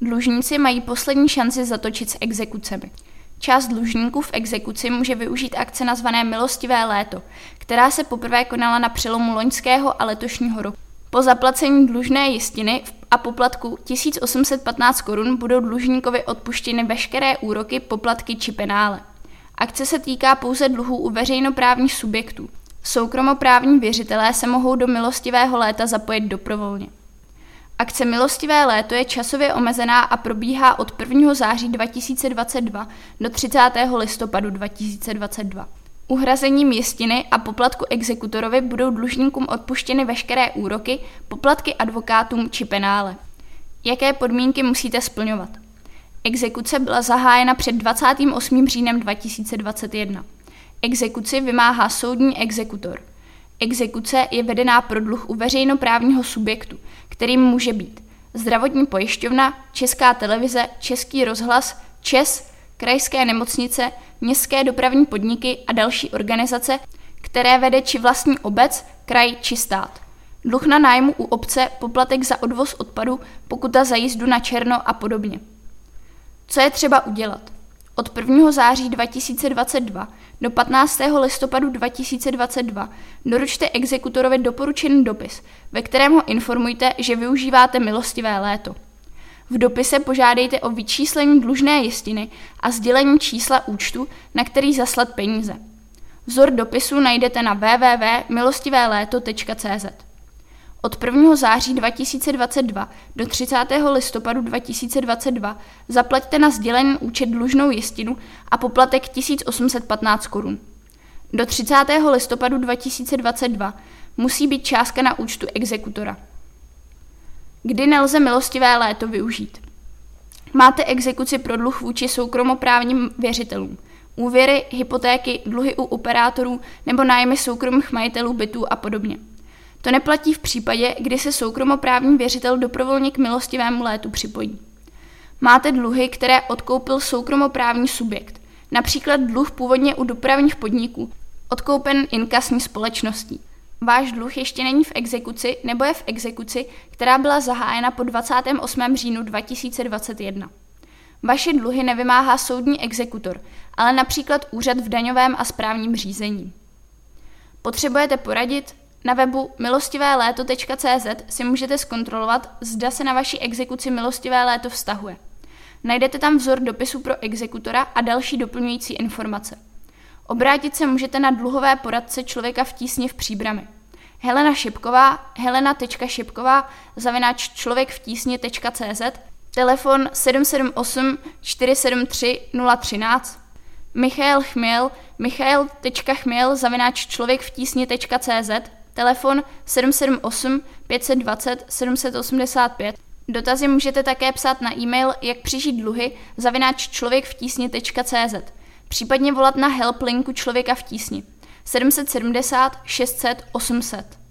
Dlužníci mají poslední šanci zatočit s exekucemi. Část dlužníků v exekuci může využít akce nazvané Milostivé léto, která se poprvé konala na přelomu loňského a letošního roku. Po zaplacení dlužné jistiny a poplatku 1815 korun budou dlužníkovi odpuštěny veškeré úroky, poplatky či penále. Akce se týká pouze dluhů u veřejnoprávních subjektů. Soukromoprávní věřitelé se mohou do milostivého léta zapojit dobrovolně. Akce Milostivé léto je časově omezená a probíhá od 1. září 2022 do 30. listopadu 2022. Uhrazením jistiny a poplatku exekutorovi budou dlužníkům odpuštěny veškeré úroky, poplatky advokátům či penále. Jaké podmínky musíte splňovat? Exekuce byla zahájena před 28. říjnem 2021. Exekuci vymáhá soudní exekutor. Exekuce je vedená pro dluh u veřejnoprávního subjektu, kterým může být zdravotní pojišťovna, Česká televize, Český rozhlas, ČES, krajské nemocnice, městské dopravní podniky a další organizace, které vede či vlastní obec, kraj či stát. Dluh na nájmu u obce, poplatek za odvoz odpadu, pokuta za jízdu na černo a podobně. Co je třeba udělat? Od 1. září 2022 do 15. listopadu 2022 doručte exekutorovi doporučený dopis, ve kterém ho informujte, že využíváte milostivé léto. V dopise požádejte o vyčíslení dlužné jistiny a sdělení čísla účtu, na který zaslat peníze. Vzor dopisu najdete na www.milostivéléto.cz. Od 1. září 2022 do 30. listopadu 2022 zaplaťte na sdělený účet dlužnou jistinu a poplatek 1815 korun. Do 30. listopadu 2022 musí být částka na účtu exekutora. Kdy nelze milostivé léto využít? Máte exekuci pro dluh vůči soukromoprávním věřitelům, úvěry, hypotéky, dluhy u operátorů nebo nájmy soukromých majitelů bytů a podobně. To neplatí v případě, kdy se soukromoprávní věřitel dobrovolně k milostivému létu připojí. Máte dluhy, které odkoupil soukromoprávní subjekt, například dluh původně u dopravních podniků, odkoupen inkasní společností. Váš dluh ještě není v exekuci nebo je v exekuci, která byla zahájena po 28. říjnu 2021. Vaše dluhy nevymáhá soudní exekutor, ale například úřad v daňovém a správním řízení. Potřebujete poradit? Na webu milostivéléto.cz si můžete zkontrolovat, zda se na vaši exekuci milostivé léto vztahuje. Najdete tam vzor dopisu pro exekutora a další doplňující informace. Obrátit se můžete na dluhové poradce člověka v tísni v příbrami. Helena Šipková, helena.šipková, zavináč člověk v tísni.cz, telefon 778 473 013, Michael Chměl, michael.chměl, zavináč člověk v tísni.cz, telefon 778 520 785. Dotazy můžete také psát na e-mail jak přežít dluhy zavináč člověk v tísni.cz, případně volat na help linku člověka v tísni 770 600 800.